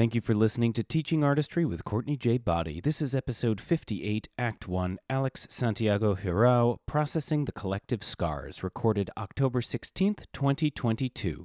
Thank you for listening to Teaching Artistry with Courtney J. Boddie. This is episode 58, Act 1, Alex Santiago Jirau, Processing the Collective Scars, recorded October 16th, 2022.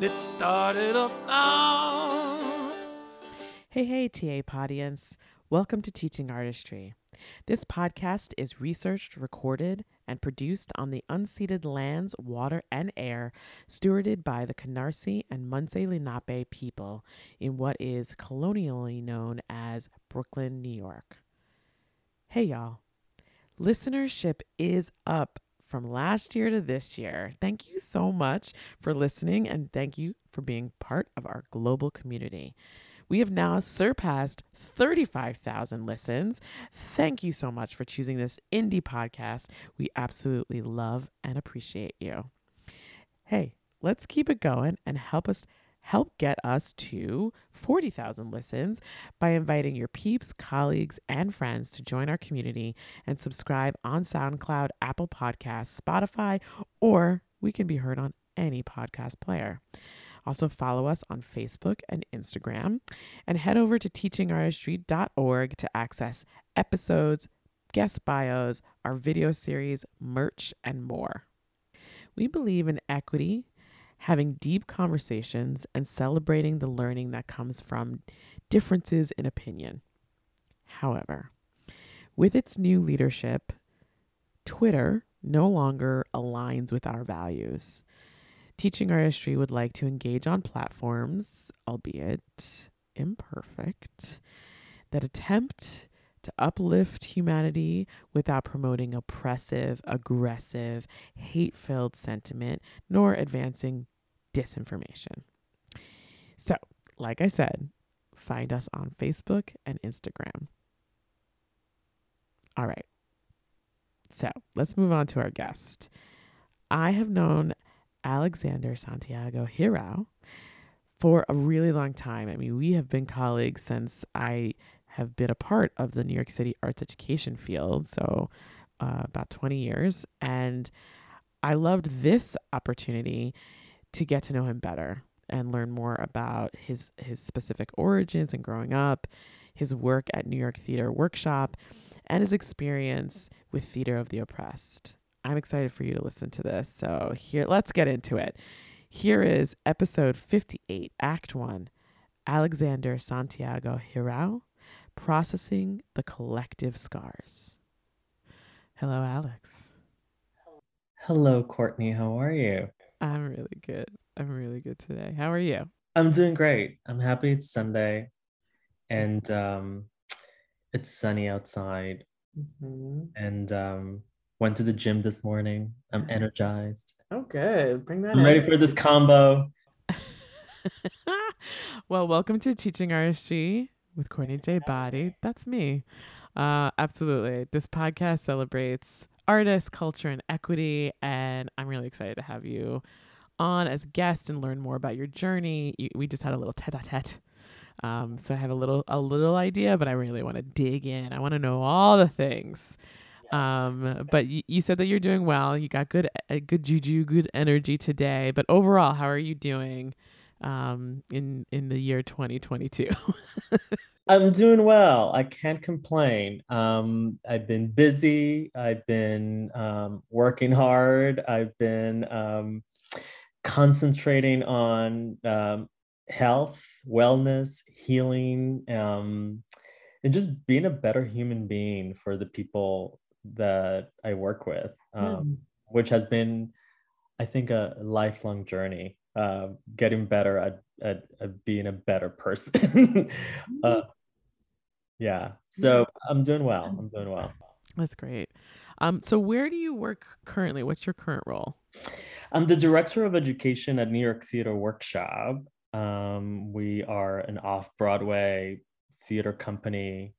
Let's start it up now. Hey, hey, TA Podience. Welcome to Teaching Artistry. This podcast is researched, recorded, and produced on the unceded lands, water, and air stewarded by the Canarsie and Munsee Lenape people in what is colonially known as Brooklyn, New York. Hey, y'all. Listenership is up from last year to this year. Thank you so much for listening and thank you for being part of our global community. We have now surpassed 35,000 listens. Thank you so much for choosing this indie podcast. We absolutely love and appreciate you. Hey, let's keep it going and help us help get us to 40,000 listens by inviting your peeps, colleagues, and friends to join our community and subscribe on SoundCloud, Apple Podcasts, Spotify, or we can be heard on any podcast player. Also, follow us on Facebook and Instagram, and head over to teachingartistry.org to access episodes, guest bios, our video series, merch, and more. We believe in equity, having deep conversations, and celebrating the learning that comes from differences in opinion. However, with its new leadership, Twitter no longer aligns with our values. Teaching Artistry would like to engage on platforms, albeit imperfect, that attempt to uplift humanity without promoting oppressive, aggressive, hate filled sentiment, nor advancing disinformation. So, like I said, find us on Facebook and Instagram. All right. So, let's move on to our guest. I have known Alexander Santiago Jirau for a really long time. I mean, we have been colleagues since I have been a part of the New York City arts education field, so uh, about 20 years. And I loved this opportunity to get to know him better and learn more about his his specific origins and growing up, his work at New York Theater Workshop, and his experience with Theater of the Oppressed. I'm excited for you to listen to this. So here let's get into it. Here is episode 58, Act 1. Alexander Santiago Jirau, Processing the Collective Scars. Hello, Alex. Hello, Courtney. How are you? I'm really good. I'm really good today. How are you? I'm doing great. I'm happy it's Sunday and um, it's sunny outside. Mm-hmm. And um, went to the gym this morning. I'm energized. Oh, good. Bring that I'm ready for this combo. well, welcome to Teaching Artistry with Courtney J. Boddie. That's me. Uh, absolutely. This podcast celebrates artists, culture, and equity. And I'm really excited to have you on as a guest and learn more about your journey. You, we just had a little tete-a-tete. Um, so I have a little a little idea, but I really want to dig in. I want to know all the things. Um, but you, you said that you're doing well. You got good a good juju, good energy today. But overall, how are you doing? Um, in in the year 2022? I'm doing well. I can't complain. Um, I've been busy. I've been um, working hard. I've been um, concentrating on um, health, wellness, healing, um, and just being a better human being for the people that I work with, mm. which has been, I think, a lifelong journey. Uh, getting better at, at, at, being a better person. uh, yeah. So i'm doing well. I'm doing well. that's great. Um so where do you work currently? What's your current role? I'm the director of education at new york theater workshop. Um, we are an off-broadway theater company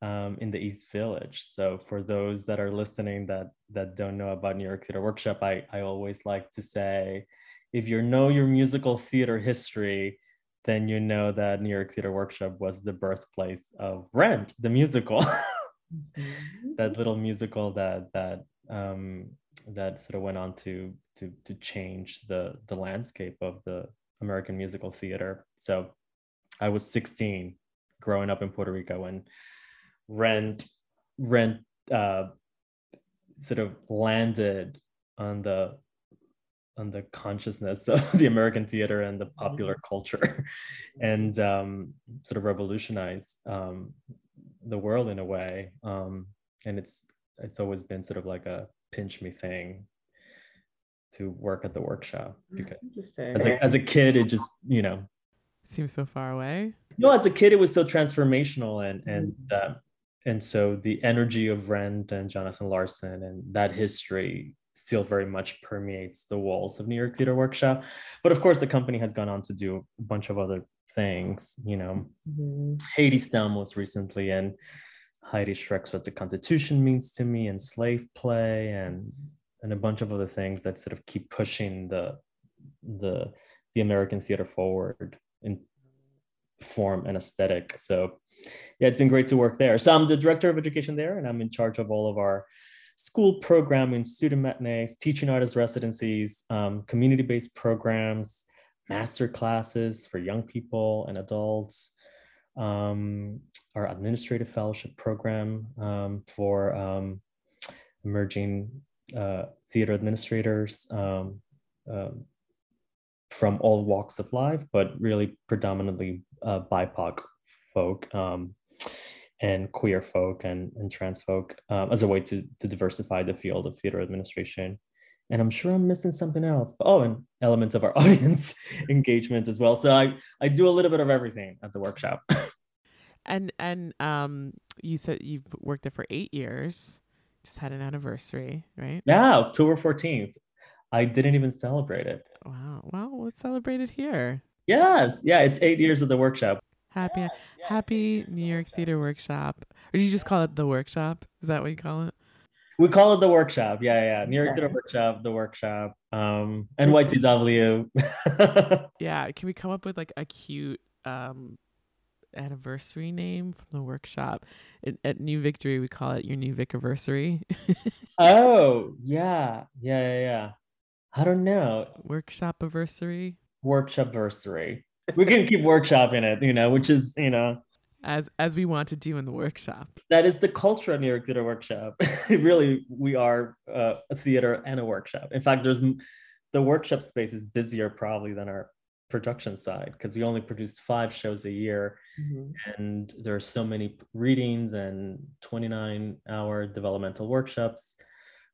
um, in the east village. So for those that are listening that that don't know about new york theater workshop i, I always like to say if you know your musical theater history then you know that New York Theater Workshop was the birthplace of Rent, the musical. that little musical that that um, that sort of went on to to to change the the landscape of the American musical theater. So I was 16 growing up in Puerto Rico when Rent Rent uh, sort of landed on the on the consciousness of the American theater and the popular mm-hmm. culture, and um, sort of revolutionize um, the world in a way. Um, and it's it's always been sort of like a pinch me thing to work at the workshop because as a, as a kid it just you know seems so far away. No, as a kid it was so transformational and and uh, and so the energy of Rent and Jonathan Larson and that history still very much permeates the walls of New York Theater Workshop. But of course, the company has gone on to do a bunch of other things. You know, mm-hmm. Hadestown most recently, and Heidi Schreck's What the Constitution Means to Me, and Slave Play, and and a bunch of other things that sort of keep pushing the the the American theater forward in form and aesthetic. So yeah, it's been great to work there. So I'm the director of education there, and I'm in charge of all of our school programming, student matinees, teaching artist residencies, um, community-based programs, master classes for young people and adults, um, our administrative fellowship program um, for um, emerging uh, theater administrators um, um, from all walks of life, but really predominantly uh, BIPOC folk and queer folk and, and trans folk um, as a way to, to diversify the field of theater administration. And I'm sure I'm missing something else. Oh, and elements of our audience engagement as well. So I, I do a little bit of everything at the workshop. and and um, you said you've worked there for eight years. Just had an anniversary, right? Yeah, October 14th. I didn't even celebrate it. Wow. Well, let's celebrate it here. Yes. Yeah, it's eight years of the workshop. Happy yeah, yeah, Happy New York Theater Workshop. Or do you just call it the workshop? Is that what you call it? We call it the workshop. Yeah, yeah. New York Theater Workshop, the workshop. Um NYTW. yeah. Can we come up with like a cute um anniversary name from the workshop? It, at New Victory, we call it your new Vic-anniversary. oh, yeah. Yeah, yeah, yeah. I don't know. Workshop anniversary. Workshop anniversary we can keep workshopping it, you know, which is, you know, as as we want to do in the workshop. That is the culture of New York Theater Workshop. really, we are uh, a theater and a workshop. In fact, there's the workshop space is busier probably than our production side because we only produce five shows a year mm-hmm. and there are so many readings and 29 hour developmental workshops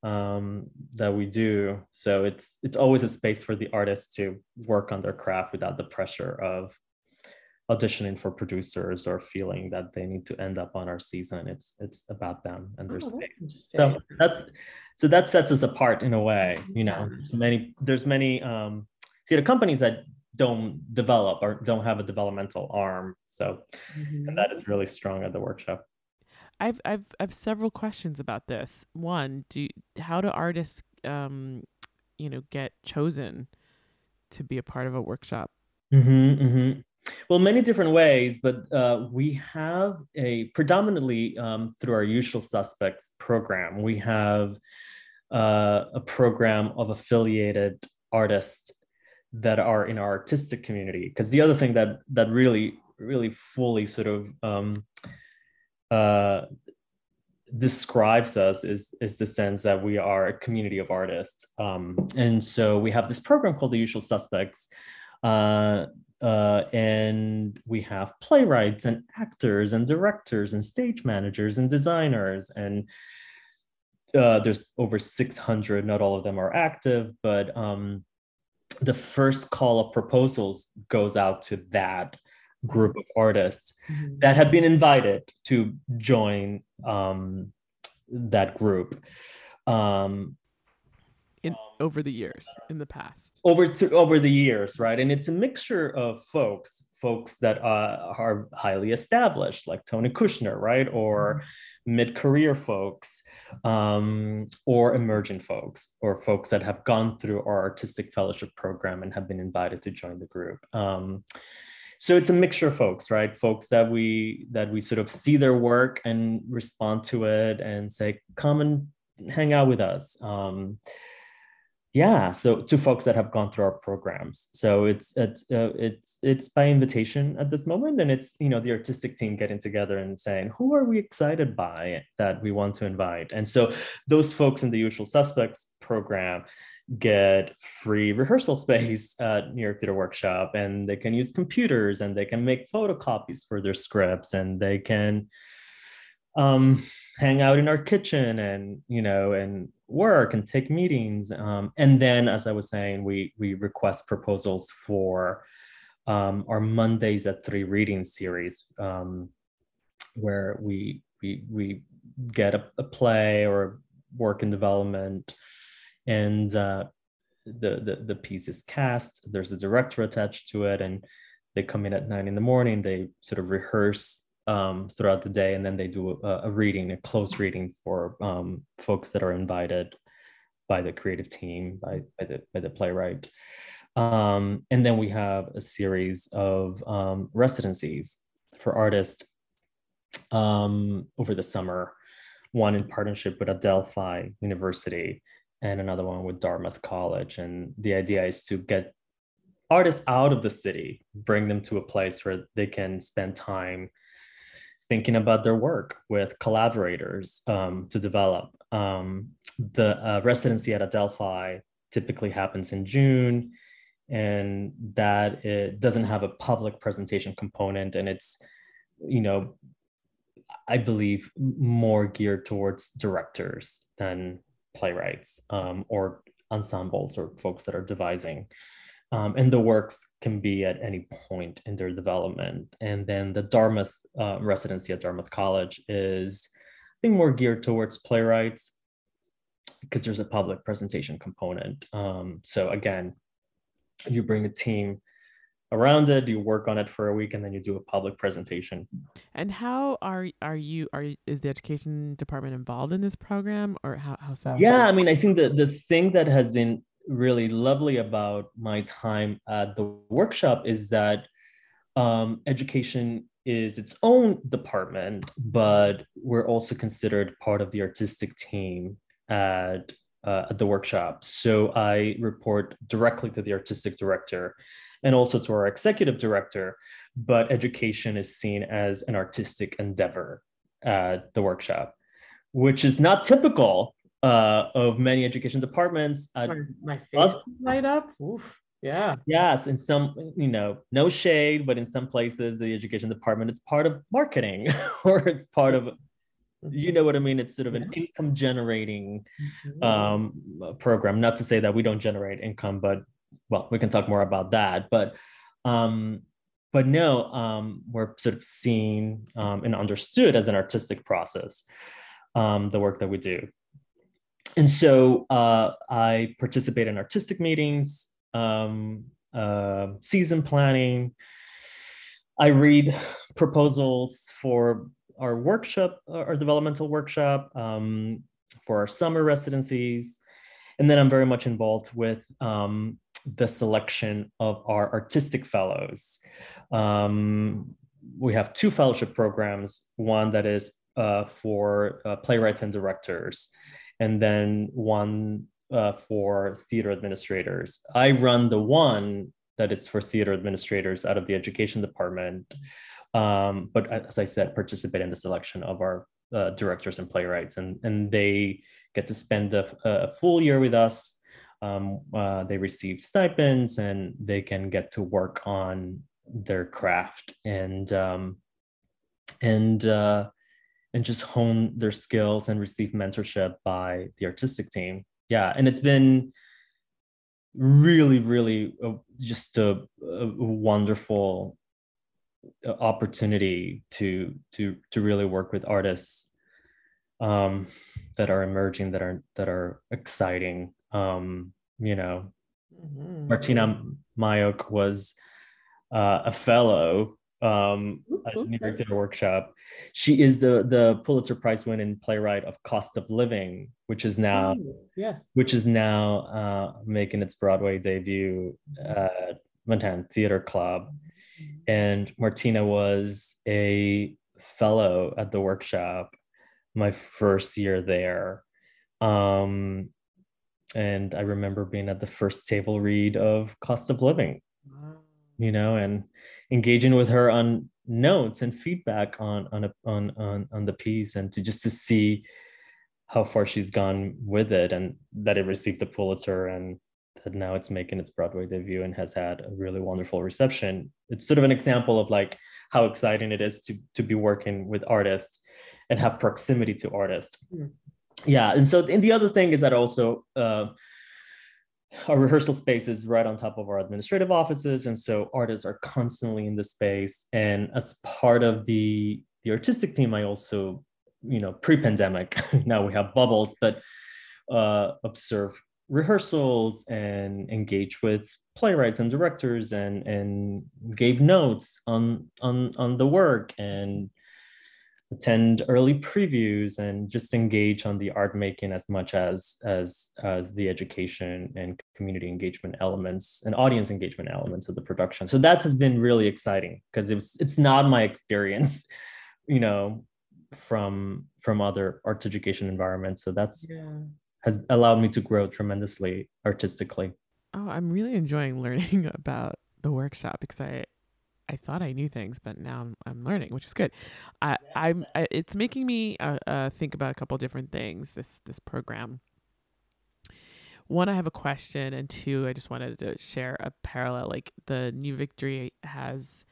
um, that we do. So it's it's always a space for the artists to work on their craft without the pressure of auditioning for producers or feeling that they need to end up on our season. It's it's about them and their oh, space. So that's so that sets us apart in a way. You know, so many there's many um, theater companies that don't develop or don't have a developmental arm. So mm-hmm. and that is really strong at the workshop. I've I've I've several questions about this. One, do how do artists um you know get chosen to be a part of a workshop? Mm-hmm, mm-hmm. Well, many different ways, but uh, we have a predominantly um, through our usual suspects program. We have uh, a program of affiliated artists that are in our artistic community because the other thing that that really really fully sort of um, uh, describes us is is the sense that we are a community of artists. Um, and so we have this program called the usual suspects uh, uh, and we have playwrights and actors and directors and stage managers and designers and uh, there's over 600 not all of them are active but um, the first call of proposals goes out to that group of artists mm-hmm. that have been invited to join um, that group. Um, in over the years in the past. Over to, over the years right? And it's a mixture of folks folks that uh, are highly established like tony kushner right? Or mm-hmm. mid-career folks um, or emergent folks or folks that have gone through our artistic fellowship program and have been invited to join the group. Um, so it's a mixture of folks right? Folks that we that we sort of see their work and respond to it and say come and hang out with us. Um, yeah so to folks that have gone through our programs. So it's it's uh, it's it's by invitation at this moment and it's you know the artistic team getting together and saying who are we excited by that we want to invite? And so those folks in the usual suspects program get free rehearsal space at New York Theater Workshop and they can use computers and they can make photocopies for their scripts and they can um, hang out in our kitchen and you know and work and take meetings. Um, and then, as I was saying, we we request proposals for um, our Mondays at Three reading series, um, where we we we get a, a, play or work in development, and uh, the, the the piece is cast. There's a director attached to it, and they come in at nine in the morning. They sort of rehearse um, throughout the day, and then they do a, a reading, a close reading for um, folks that are invited by the creative team, by, by the by the playwright. Um, and then we have a series of um, residencies for artists um, over the summer. One in partnership with Adelphi University, and another one with Dartmouth College. And the idea is to get artists out of the city, bring them to a place where they can spend time thinking about their work with collaborators um, to develop. Um, the uh, residency at Adelphi typically happens in June, and that it doesn't have a public presentation component, and it's, you know, I believe more geared towards directors than playwrights um, or ensembles or folks that are devising. Um, and the works can be at any point in their development. And then the Dartmouth uh, residency at Dartmouth College is, I think, more geared towards playwrights because there's a public presentation component. Um, so again, you bring a team around it, you work on it for a week, and then you do a public presentation. And how are are you are is the education department involved in this program, or how how so? Yeah, I mean, I think the the thing that has been really lovely about my time at the workshop is that um, education is its own department, but we're also considered part of the artistic team at, uh, at the workshop. So I report directly to the artistic director and also to our executive director, but education is seen as an artistic endeavor at the workshop, which is not typical uh, of many education departments. Uh, my, face light up. Oof. Yeah. Yes, in some, you know, no shade, but in some places, the education department, it's part of marketing or it's part of, you know what I mean? It's sort of an income generating mm-hmm. um, program. Not to say that we don't generate income, but well, we can talk more about that. But um, but no, um, we're sort of seen um, and understood as an artistic process, um, the work that we do and so uh, I participate in artistic meetings, um, uh, season planning. I read proposals for our workshop, our developmental workshop, um, for our summer residencies. And then I'm very much involved with um, the selection of our artistic fellows. Um, we have two fellowship programs, one that is uh, for uh, playwrights and directors, and then one uh, for theater administrators. I run the one that is for theater administrators out of the education department. Um, but as I said, participate in the selection of our uh, directors and playwrights, and and they get to spend a, a full year with us. Um, uh, they receive stipends, and they can get to work on their craft and um, and uh, and just hone their skills and receive mentorship by the artistic team. Yeah, and it's been really, really uh, just a, a wonderful opportunity to to to really work with artists um, that are emerging, that are that are exciting. Um, you know, mm-hmm. Martyna Majok was uh, a fellow um, at New York Theater Workshop. She is the the Pulitzer Prize winning playwright of Cost of Living, which is now oh, yes, which is now uh, making its Broadway debut at Manhattan Theater Club. And Martina was a fellow at the workshop my first year there. Um, and I remember being at the first table read of Cost of Living, you know, and engaging with her on notes and feedback on on a, on on on the piece, and to just to see how far she's gone with it, and that it received the Pulitzer, and that now it's making its Broadway debut and has had a really wonderful reception. It's sort of an example of like how exciting it is to to be working with artists and have proximity to artists. Mm. Yeah, and so and the other thing is that also. Uh, our rehearsal space is right on top of our administrative offices and so artists are constantly in the space and as part of the the artistic team i also you know pre-pandemic now we have bubbles but uh, observe rehearsals and engage with playwrights and directors and and gave notes on on on the work and attend early previews and just engage on the art making as much as as as the education and community engagement elements and audience engagement elements of the production. So that has been really exciting because it's it's not my experience you know from from other arts education environments. So that's yeah. has allowed me to grow tremendously artistically. Oh i'm really enjoying learning about the workshop because i I thought I knew things, but now I'm, I'm learning, which is good. I, I'm I, it's making me uh, uh, think about a couple different things. This this program. One, I have a question, and two, I just wanted to share a parallel. Like the New Victory has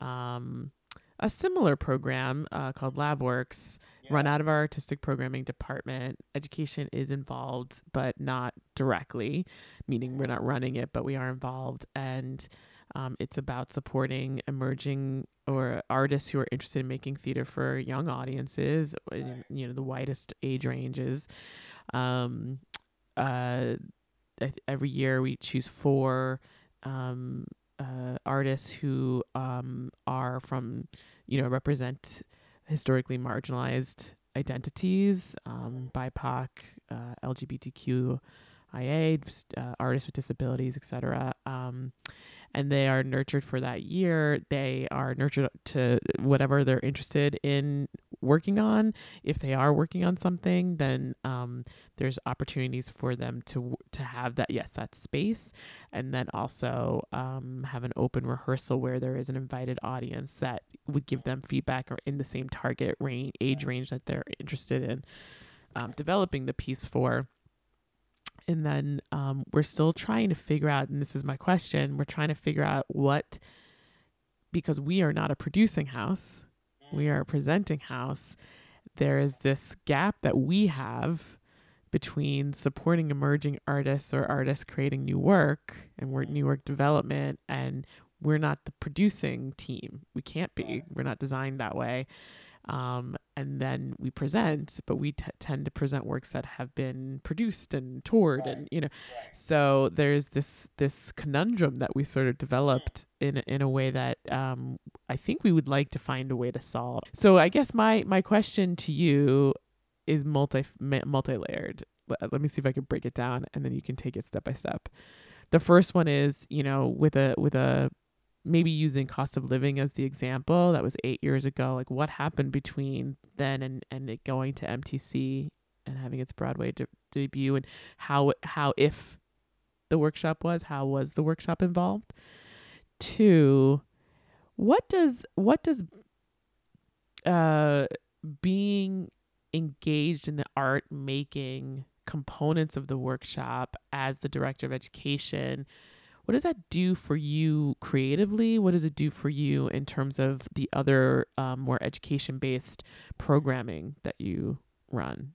um, a similar program uh, called LabWorks, yeah. run out of our artistic programming department. Education is involved, but not directly, meaning we're not running it, but we are involved and um, it's about supporting emerging or artists who are interested in making theater for young audiences, you know, the widest age ranges. Um, uh, every year we choose four um, uh, artists who um, are from, you know, represent historically marginalized identities, um, BIPOC, uh, LGBTQIA, uh, artists with disabilities, etc. Um, and they are nurtured for that year. They are nurtured to whatever they're interested in working on. If they are working on something, then um, there's opportunities for them to to have that yes that space, and then also um, have an open rehearsal where there is an invited audience that would give them feedback or in the same target range age range that they're interested in um, developing the piece for and then um, we're still trying to figure out and this is my question we're trying to figure out what because we are not a producing house we are a presenting house there is this gap that we have between supporting emerging artists or artists creating new work and work, new work development and we're not the producing team. We can't be. We're not designed that way um, and then we present, but we t- tend to present works that have been produced and toured, right. and you know, right. so there's this this conundrum that we sort of developed in in a way that um, I think we would like to find a way to solve. So I guess my my question to you is multi multi layered. Let, let me see if I can break it down, and then you can take it step by step. The first one is, you know, with a with a maybe using cost of living as the example that was eight years ago like what happened between then and and it going to mtc and having its Broadway de- debut and how how if the workshop was how was the workshop involved. Two, what does what does uh being engaged in the art making components of the workshop as the director of education what does that do for you creatively? What does it do for you in terms of the other um, more education based programming that you run?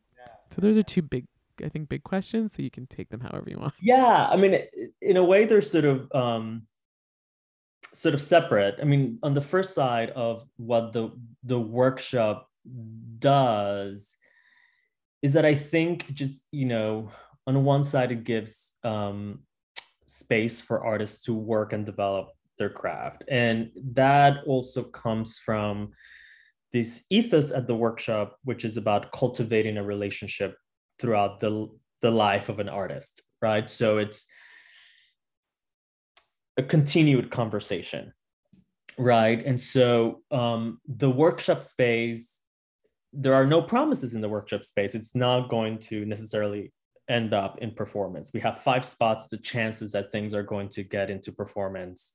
So those are two big i think big questions so you can take them however you want. Yeah i mean in a way they're sort of um sort of separate. I mean on the first side of what the the workshop does is that I think just, you know, on one side, it gives um, space for artists to work and develop their craft. And that also comes from this ethos at the workshop, which is about cultivating a relationship throughout the, the life of an artist, right? So it's a continued conversation, right? And so um, the workshop space there are no promises in the workshop space. It's not going to necessarily end up in performance. We have five spots. The chances that things are going to get into performance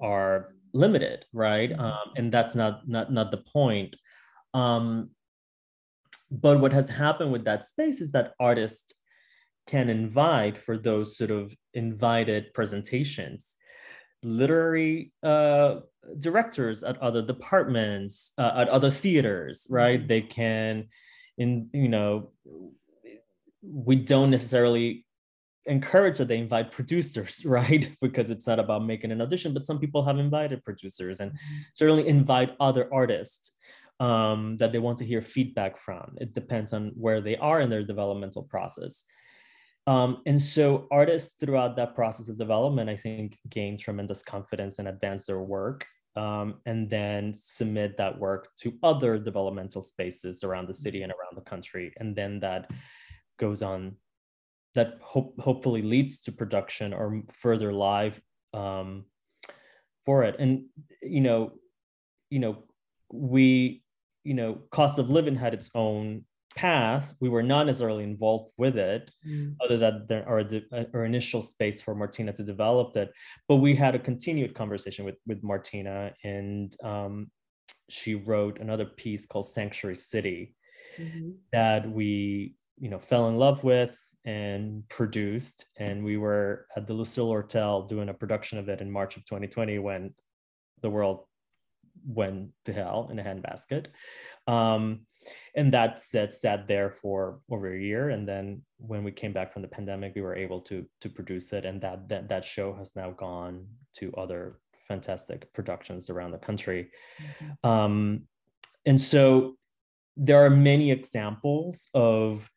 are limited, right? Mm-hmm. Um, and that's not not not the point. Um, but what has happened with that space is that artists can invite for those sort of invited presentations literary uh, directors at other departments, uh, at other theaters, right? Mm-hmm. They can, in you know, we don't necessarily encourage that they invite producers, right? because it's not about making an audition, but some people have invited producers and mm-hmm. certainly invite other artists um, that they want to hear feedback from. It depends on where they are in their developmental process. Um, and so artists throughout that process of development, I think, gain tremendous confidence and advance their work, um, and then submit that work to other developmental spaces around the city and around the country. And then that goes on, that hope, hopefully leads to production or further live um, for it. And you know, you know, we, you know, cost of living had its own path, we were not necessarily involved with it, mm. other than there are our initial space for Martyna to develop it. But we had a continued conversation with with Martyna, and um, she wrote another piece called Sanctuary City mm-hmm. that we you know fell in love with and produced. And we were at the lucille Lortel doing a production of it in march of 2020 when the world went to hell in a handbasket. Um, and that set sat there for over a year. And then when we came back from the pandemic we were able to to produce it. And that that, that show has now gone to other fantastic productions around the country. Mm-hmm. um, and so there are many examples of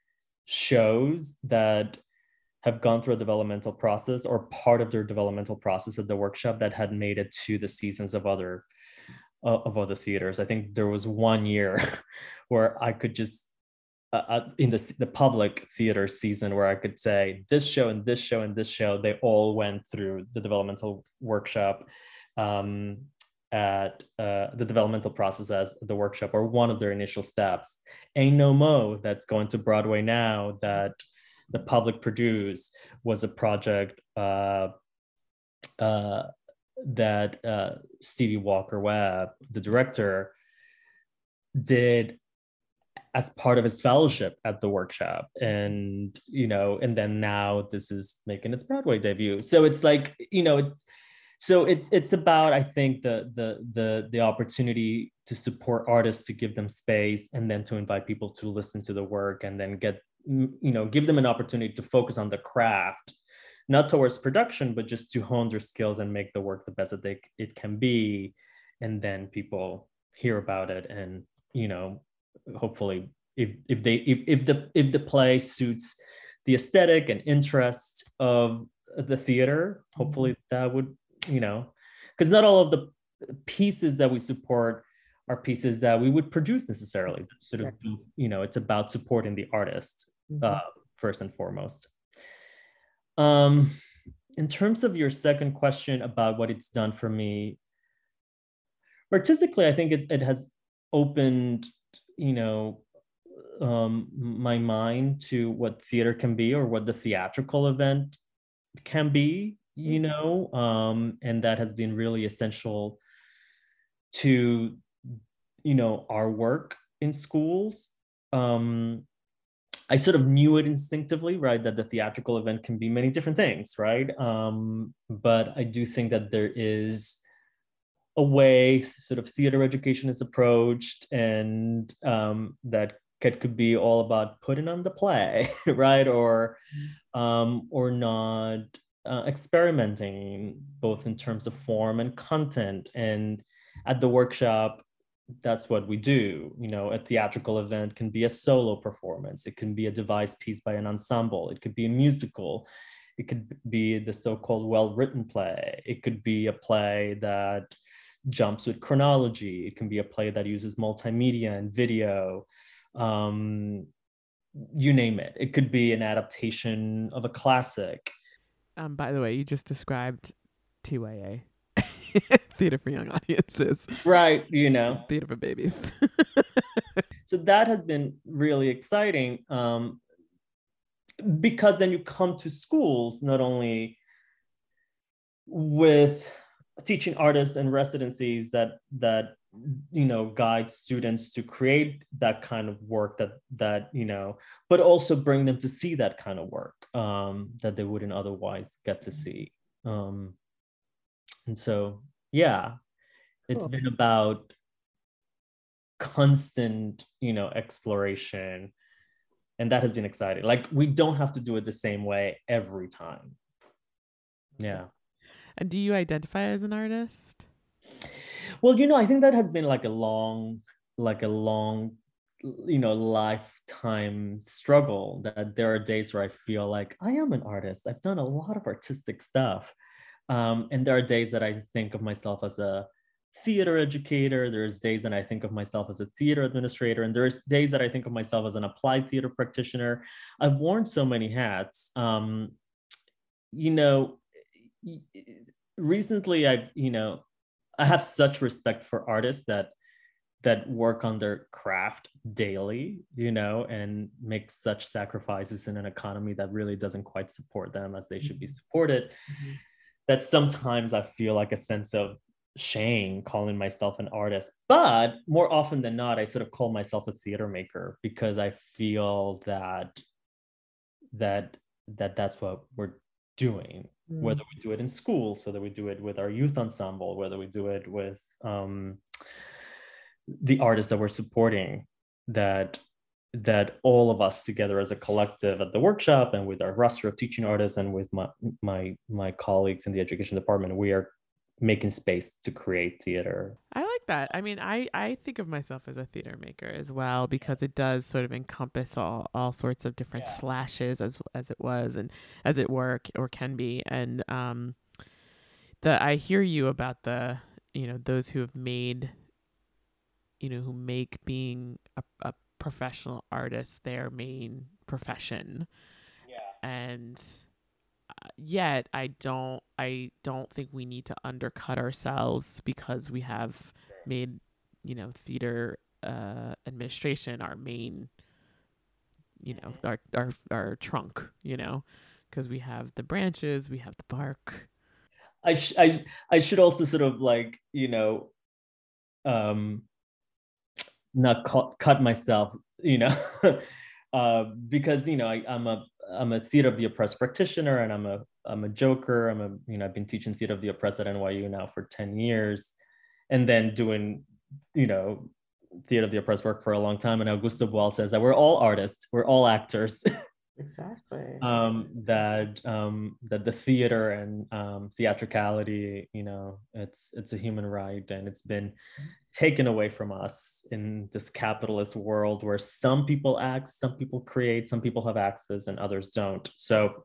shows that have gone through a developmental process or part of their developmental process at the workshop that had made it to the seasons of other uh, of other theaters. I think there was one year where I could just uh, uh, in the the public theater season where I could say this show and this show and this show they all went through the developmental workshop um, at uh, the developmental process as the workshop or one of their initial steps. Ain't No Mo that's going to Broadway now that the public produced was a project uh, uh, that uh, Stevie Walker Webb, the director, did as part of his fellowship at the workshop and you know and then now this is making its broadway debut so it's like you know it's so it, it's about i think the the the the opportunity to support artists to give them space and then to invite people to listen to the work and then get you know give them an opportunity to focus on the craft not towards production, but just to hone their skills and make the work the best that they, it can be. And then people hear about it and, you know, hopefully if, if they, if, if the, if the play suits the aesthetic and interest of the theater, hopefully mm-hmm. that would, you know, because not all of the pieces that we support are pieces that we would produce necessarily. Sort of, you know, it's about supporting the artist mm-hmm. uh, first and foremost. Um, in terms of your second question about what it's done for me, artistically, I think it, it has opened, you know, um, my mind to what theater can be or what the theatrical event can be you know um, and that has been really essential to you know our work in schools um, i sort of knew it instinctively right that the theatrical event can be many different things right um, but i do think that there is a way sort of theater education is approached and um, that could, could be all about putting on the play right or mm-hmm. um, or not uh, experimenting both in terms of form and content. And at the workshop that's what we do. You know a theatrical event can be a solo performance. It can be a devised piece by an ensemble. It could be a musical. It could be the so-called well-written play. It could be a play that jumps with chronology. It can be a play that uses multimedia and video. Um, you name it. It could be an adaptation of a classic um, by the way, you just described TYA. Theater for young audiences. Right, you know. Theater for babies. so that has been really exciting um, because then you come to schools not only with teaching artists and residencies that that you know guide students to create that kind of work that that you know but also bring them to see that kind of work um, that they wouldn't otherwise get to see. Um, and so yeah it's cool. been about constant you know exploration and that has been exciting. Like we don't have to do it the same way every time. Yeah. And do you identify as an artist well, you know, I think that has been like a long, like a long, you know, lifetime struggle. That there are days where I feel like I am an artist. I've done a lot of artistic stuff. Um, and there are days that I think of myself as a theater educator. There's days that I think of myself as a theater administrator, and there's days that I think of myself as an applied theater practitioner. I've worn so many hats. Um, you know, recently I've, you know, I have such respect for artists that that work on their craft daily, you know, and make such sacrifices in an economy that really doesn't quite support them as they should be mm-hmm. supported. Mm-hmm. That sometimes I feel like a sense of shame calling myself an artist, but more often than not, I sort of call myself a theater maker because I feel that that that that's what we're doing mm. whether we do it in schools whether we do it with our youth ensemble whether we do it with um, the artists that we're supporting that that all of us together as a collective at the workshop and with our roster of teaching artists and with my my my colleagues in the education department we are making space to create theater. I like that. I mean, I I think of myself as a theater maker as well because it does sort of encompass all all sorts of different yeah. slashes as as it was and as it work or can be and um the I hear you about the you know those who have made you know who make being a, a professional artist their main profession. Yeah. And yet I don't I don't think we need to undercut ourselves because we have made you know theater uh, administration our main you know our our our trunk you know because we have the branches we have the bark I, sh- I I should also sort of like you know um not cut, cut myself you know uh because you know I, I'm a I'm a theater of the oppressed practitioner and I'm a I'm a joker. I'm a you know I've been teaching theater of the oppressed at NYU now for 10 years and then doing you know theater of the oppressed work for a long time and Augusto Boal says that we're all artists, we're all actors. exactly. um, that um, that the theater and um, theatricality, you know, it's it's a human right and it's been taken away from us in this capitalist world where some people act, some people create, some people have access and others don't. So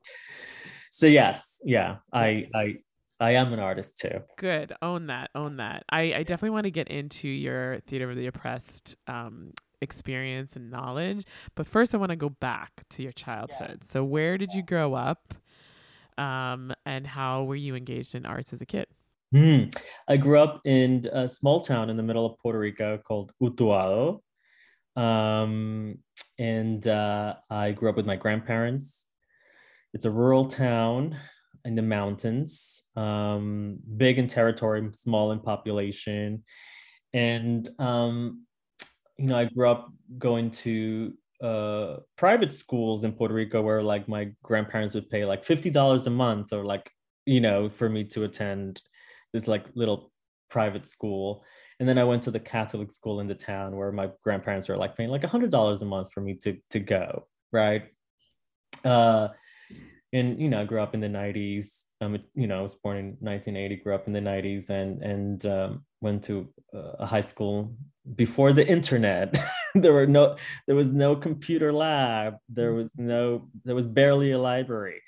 so yes, yeah, I I I am an artist too. Good. Own that. Own that. I, I definitely want to get into your Theater of the Oppressed um, experience and knowledge. But first, I want to go back to your childhood. Yeah. So, where did you grow up? Um, and how were you engaged in arts as a kid? Mm. I grew up in a small town in the middle of Puerto Rico called Utuado. Um, and uh, I grew up with my grandparents. It's a rural town in the mountains, um, big in territory, small in population. And, um, you know, I grew up going to uh, private schools in Puerto Rico where like my grandparents would pay like $50 a month or like, you know, for me to attend this like little private school. And then I went to the Catholic school in the town where my grandparents were like paying like $100 a month for me to, to go. Right. Uh, and you know, I grew up in the 90s. Um, you know, I was born in 1980, grew up in the 90s, and and um, went to a high school before the internet. there were no, there was no computer lab. There was no, there was barely a library.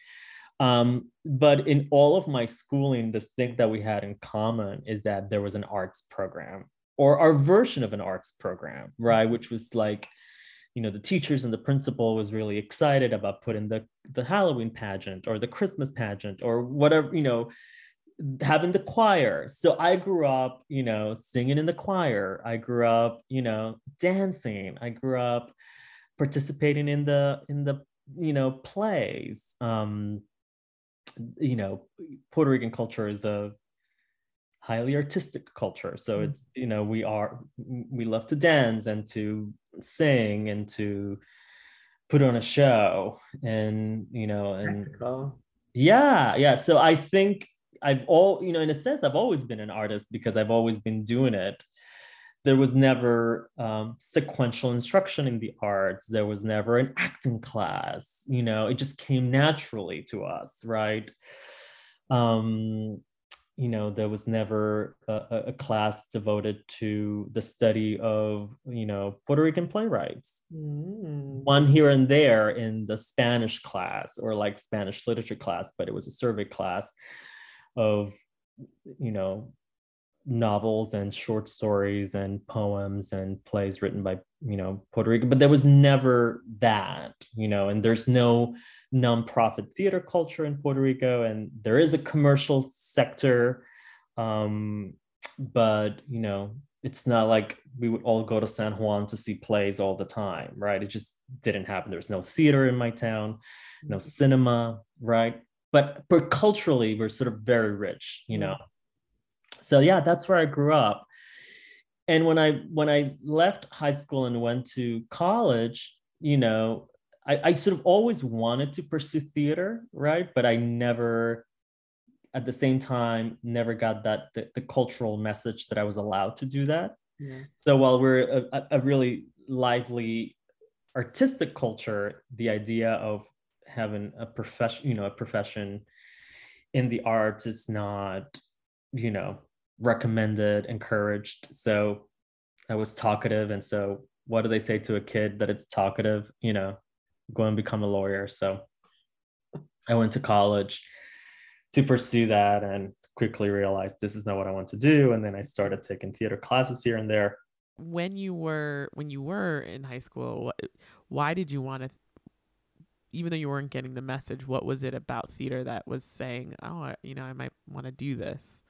Um, but in all of my schooling, the thing that we had in common is that there was an arts program or our version of an arts program, right? Which was like you know the teachers and the principal was really excited about putting the the halloween pageant or the christmas pageant or whatever you know having the choir. So i grew up you know singing in the choir. I grew up you know dancing. I grew up participating in the in the you know plays. Um you know puerto rican culture is a highly artistic culture so mm. it's you know we are we love to dance and to sing and to put on a show and you know and Practical. yeah yeah so i think i've all you know in a sense i've always been an artist because i've always been doing it there was never um, sequential instruction in the arts. There was never an acting class you know it just came naturally to us right? Um you know there was never a, a, class devoted to the study of you know puerto rican playwrights. Mm. one here and there in the spanish class or like spanish literature class but it was a survey class of you know novels and short stories and poems and plays written by you know puerto rico but there was never that you know and there's no nonprofit theater culture in Puerto Rico, and there is a commercial sector. Um, but you know, it's not like we would all go to San Juan to see plays all the time, right? It just didn't happen. There was no theater in my town, no cinema, right? But but culturally, we're sort of very rich, you know. So yeah, that's where I grew up. And when I when I left high school and went to college, you know, I, I sort of always wanted to pursue theater, right? But I never, at the same time, never got that the, the cultural message that I was allowed to do that. Yeah. So while we're a, a really lively artistic culture, the idea of having a profession, you know, a profession in the arts is not, you know, recommended, encouraged. So I was talkative. And so what do they say to a kid that it's talkative? You know, go and become a lawyer. So I went to college to pursue that and quickly realized this is not what I want to do. And then I started taking theater classes here and there. When you were when you were in high school, why did you want to? Even though you weren't getting the message, what was it about theater that was saying, "Oh, I, you know, I might want to do this"?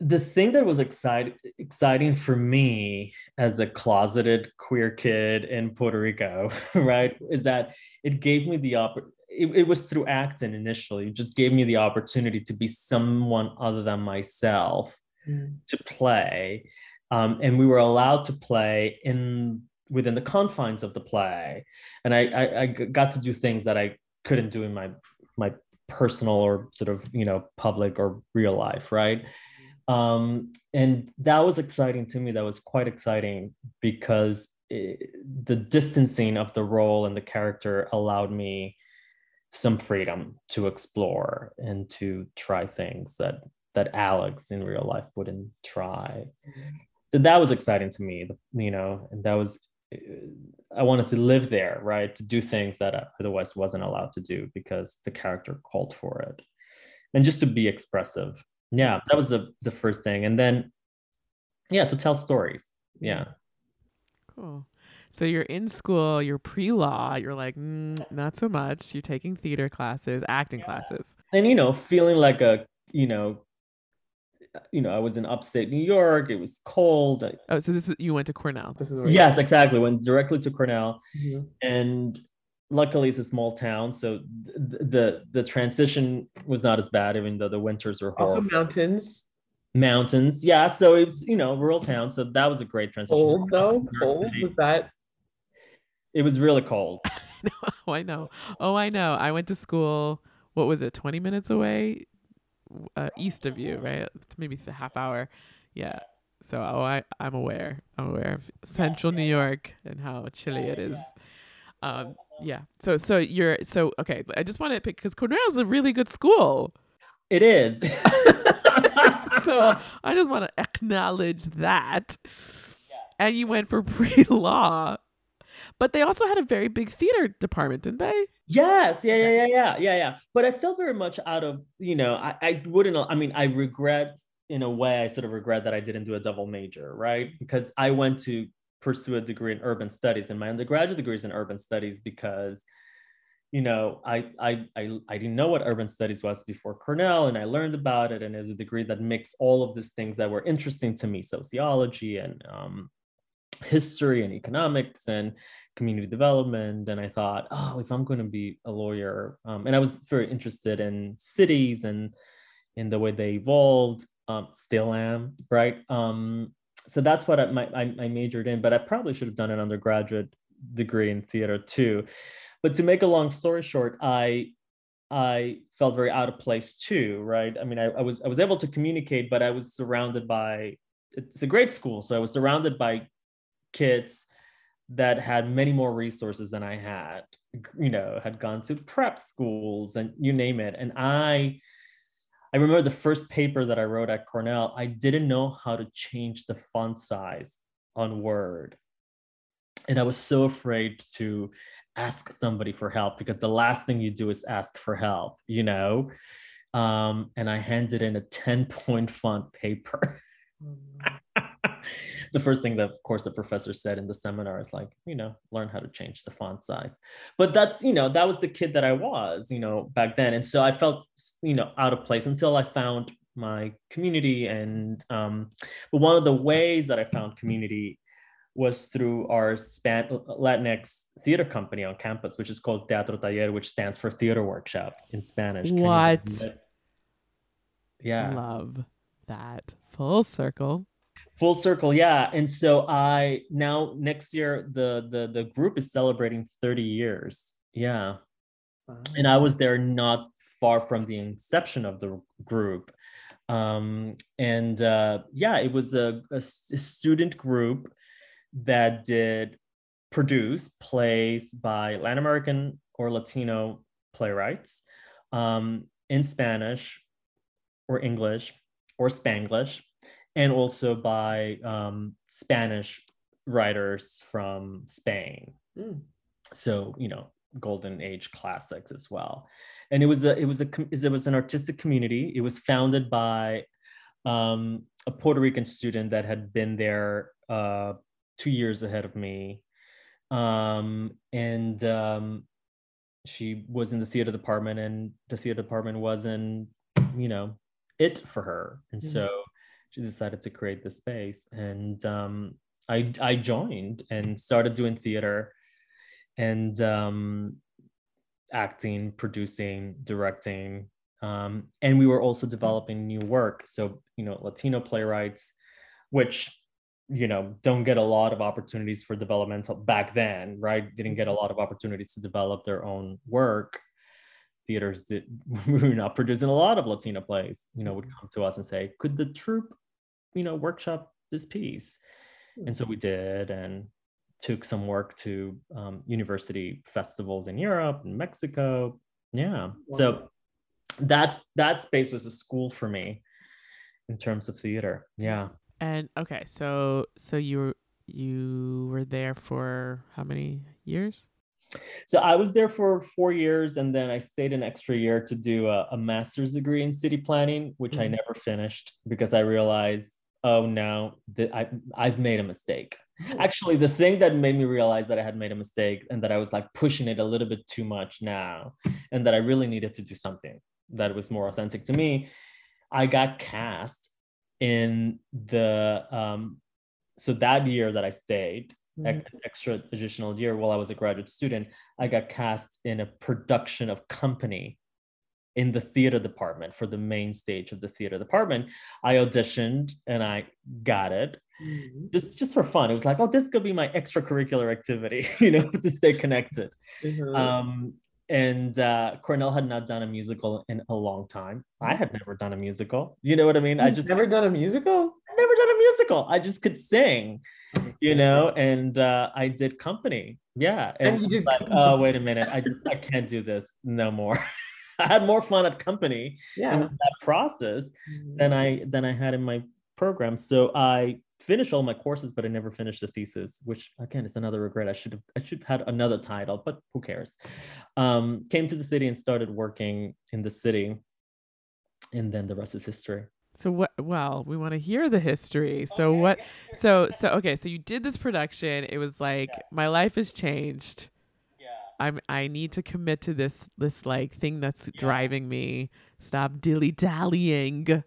The thing that was exciting exciting for me as a closeted queer kid in Puerto Rico, right, is that it gave me the opportunity. It, it, was through acting initially. It just gave me the opportunity to be someone other than myself mm. to play, um, and we were allowed to play in within the confines of the play, and I, I, I got to do things that I couldn't do in my my personal or sort of you know public or real life, right? Um, and that was exciting to me. That was quite exciting because it, the distancing of the role and the character allowed me some freedom to explore and to try things that that alex in real life wouldn't try. So that was exciting to me you know and that was i wanted to live there right to do things that I otherwise wasn't allowed to do because the character called for it. And just to be expressive yeah that was the the first thing and then yeah to tell stories yeah cool so you're in school you're pre-law you're like mm, not so much you're taking theater classes acting yeah. classes and you know feeling like a you know you know, I was in upstate New York. It was cold. Oh, so this is you went to Cornell. This is where yes, exactly. Went directly to Cornell, you- Mhm. and luckily it's a small town, so th- the the transition was not as bad, even though the winters were Also horrible. mountains. Mountains, yeah. So it was you know rural town, so that was a great transition. Cold though. Cold City. with that. It was really cold. oh, I know. Oh, I know. I went to school. What was it? Twenty minutes away, uh, east of you, right? Maybe a half hour. Yeah. So, oh, I I'm aware. I'm aware of Central New York and how chilly it is. Um, yeah. So, so you're so okay. I just want to pick because Cornell's a really good school. It is. so I just want to acknowledge that. And you went for pre-law, but they also had a very big theater department, didn't they? Yes, yeah, yeah, yeah, yeah, yeah, yeah. But I felt very much out of, you know, I, I wouldn't, I mean, I regret in a way, I sort of regret that I didn't do a double major, right? Because I went to pursue a degree in urban studies, and my undergraduate degree is in urban studies because, you know, I, I, I, I didn't know what urban studies was before Cornell, and I learned about it, and it was a degree that mixed all of these things that were interesting to me, sociology and um, history and economics and community development and i thought oh if i'm going to be a lawyer um, and i was very interested in cities and in the way they evolved um, still am right? Um, so that's what I, my, I, majored in but i probably should have done an undergraduate degree in theater too. But to make a long story short i i felt very out of place too right? I mean I, I was i was able to communicate but i was surrounded by it's a great school. So i was surrounded by kids that had many more resources than I had, you know, had gone to prep schools and you name it. And I, I remember the first paper that I wrote at Cornell, I didn't know how to change the font size on Word. And I was so afraid to ask somebody for help because the last thing you do is ask for help, you know? Um, and I handed in a 10 point font paper. the first thing that of course the professor said in the seminar is like you know learn how to change the font size but that's you know that was the kid that i was you know back then and so i felt you know out of place until i found my community and um but one of the ways that i found community was through our span latinx theater company on campus which is called teatro taller which stands for theater workshop in spanish What? yeah Love that. Full circle. Full circle yeah. And so i now next year the the the group is celebrating 30 years. Yeah. And i was there not far from the inception of the group. Um and uh yeah it was a a student group that did produce plays by latin american or latino playwrights um in spanish or english or spanglish and also by um, Spanish writers from Spain. Mm. So you know, golden age classics as well. And it was a it was a it was an artistic community. It was founded by um, a Puerto Rican student that had been there uh, two years ahead of me, um, and um, she was in the theater department, and the theater department wasn't you know it for her, and Mhm. so she decided to create the space and um, I, I joined and started doing theater and um, acting producing directing um, and we were also developing new work. So you know latino playwrights which you know don't get a lot of opportunities for developmental back then right? Didn't get a lot of opportunities to develop their own work. Theaters did we were not producing a lot of latino plays you know would come to us and say could the troupe you know workshop this piece. And so we did and took some work to um, university festivals in europe and mexico. Yeah. So that's that space was a school for me in terms of theater. Yeah. And okay, so so you were you were there for how many years? So I was there for four years, and then I stayed an extra year to do a, a master's degree in city planning, which I Mhm. never finished because I realized, oh no, that I I've made a mistake. Actually, the thing that made me realize that I had made a mistake and that I was like pushing it a little bit too much now, and that I really needed to do something that was more authentic to me. I got cast in the um, so that year that I stayed, Mhm. ex- extra additional year while I was a graduate student, I got cast in a production of Company in the theater department for the main stage of the theater department. I auditioned and I got it Mhm. just just for fun. It was like, oh, this could be my extracurricular activity, you know, to stay connected. Mhm. Um, and uh, Cornell had not done a musical in a long time. I had never done a musical. You know what I mean? I You've just never done a musical. I never done a musical. I just could sing, you know, and uh, I did company. Yeah. And you did like, oh, wait a minute. I just I can't do this no more. I had more fun at company in that process Mhm. than I than I had in my program. So I finished all my courses, but I never finished the thesis, which again is another regret. I should have I should have had another title, but who cares? Um, came to the city and started working in the city, and then the rest is history. So what? Well, we want to hear the history. So what? So so okay. So you did this production. It was like my life has changed. Yeah. I'm I need to commit to this this like thing that's driving me. Stop dilly dallying. Because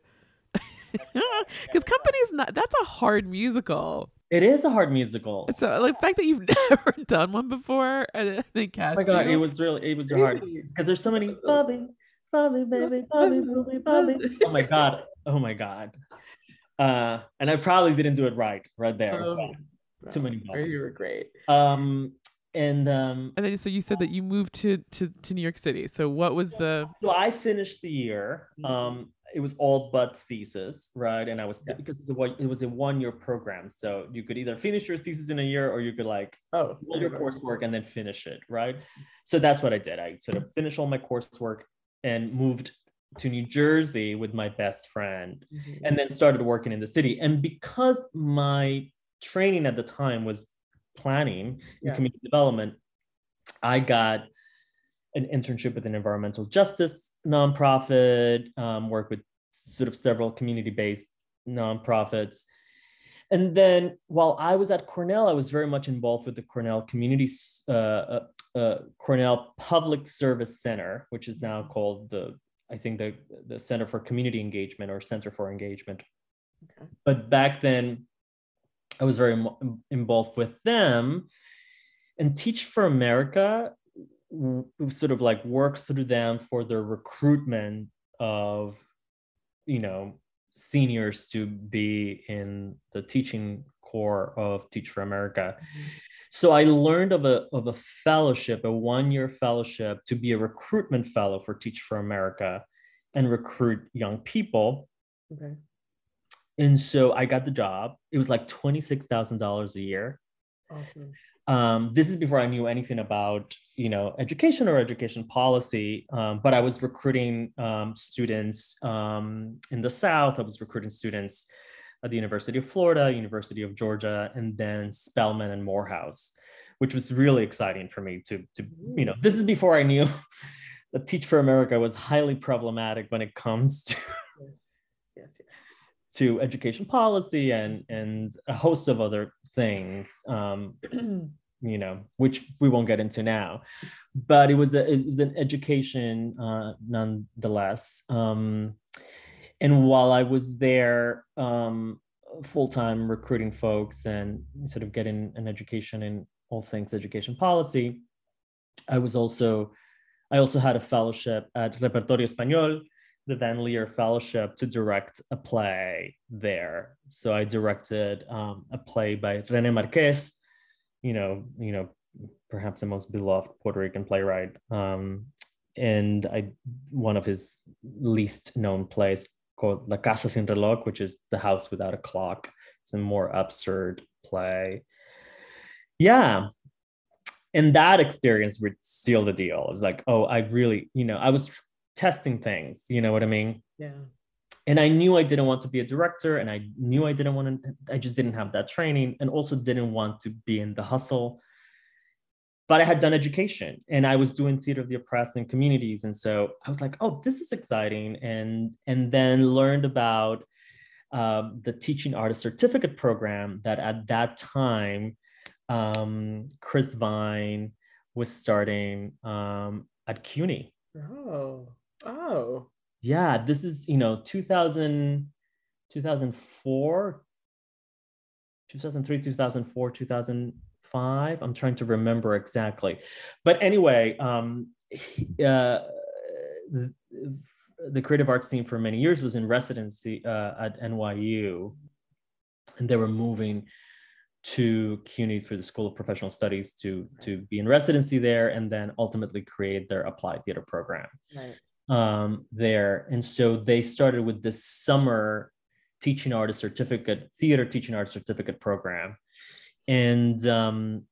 company's not. That's a hard musical. It is a hard musical. So like, the fact that you've never done one before, and then they Oh my god, you. it was really it was hard because there's so many Bobby, Bobby, baby, Bobby, Bobby, Bobby. Oh my god, oh my god. Uh, and I probably didn't do it right right there. Oh, Too many no, bubbles. You were great. Um, and um, And then so you said that you moved to to to New York City. So what was the? so I finished the year. Mhm. Um, it was all but thesis, right? And I was Yeah. because it's a, it was a one year program, so you could either finish your thesis in a year or you could like Oh, all your coursework and then finish it, right? So that's what I did. I sort of finished all my coursework and moved to New Jersey with my best friend Mhm. and then started working in the city. And because my training at the time was planning and community development, I got an internship with an environmental justice nonprofit, um, worked with sort of several community based nonprofits. And then while I was at Cornell, I was very much involved with the Cornell Community, uh, uh, uh, Cornell Public Service Center, which is now called the, I think the, the Center for Community Engagement or Center for Engagement. Okay. But back then, I was very involved with them. And Teach for America sort of like works through them for the recruitment of, you know, seniors to be in the teaching corps of Teach for America. So I learned of a, of a fellowship, a one-year fellowship to be a recruitment fellow for Teach for America and recruit young people. Okay. And so I got the job. It was like $26,000 a year. Awesome. Um, this is before I knew anything about, you know, education or education policy. Um, but I was recruiting um, students um, in the South. I was recruiting students at the University of Florida, University of Georgia, and then Spelman and Morehouse, which was really exciting for me to, to you know, this is before I knew that Teach for America was highly problematic when it comes to Yes. Yes. To education policy and and a host of other things um, you know which we won't get into now. But it was a, it was an education uh, nonetheless. Um, and while i was there um, full-time recruiting folks and sort of getting an education in all things education policy i was also i also had a fellowship at repertorio español the Van Lier Fellowship to direct a play there. So I directed um, a play by René Marqués, you know, you know, perhaps the most beloved Puerto Rican playwright, um, and I one of his least known plays called La Casa Sin Reloj, which is the house without a clock. It's a more absurd play. Yeah. And that experience would seal the deal. It's like, oh, I really, you know, I was testing things, you know what I mean? Yeah. And I knew I didn't want to be a director, and I knew I didn't want to, I just didn't have that training, and also didn't want to be in the hustle. But I had done education and I was doing theater of the oppressed in communities. And so I was like, oh, this is exciting. And, and then learned about um, the teaching artist certificate program that at that time, um, Chris Vine was starting um, at CUNY. Oh. Oh. Yeah, this is, you know, 2000, 2004, 2003, 2004, 2005. I'm trying to remember exactly. But anyway, um, uh, the, the creative arts team for many years was in residency uh, at NYU, and they were moving to CUNY through the School of Professional Studies to to be in residency there, and then ultimately create their applied theater program right. Um, there. And so they started with this summer teaching artist certificate, theater teaching artist certificate program, and um,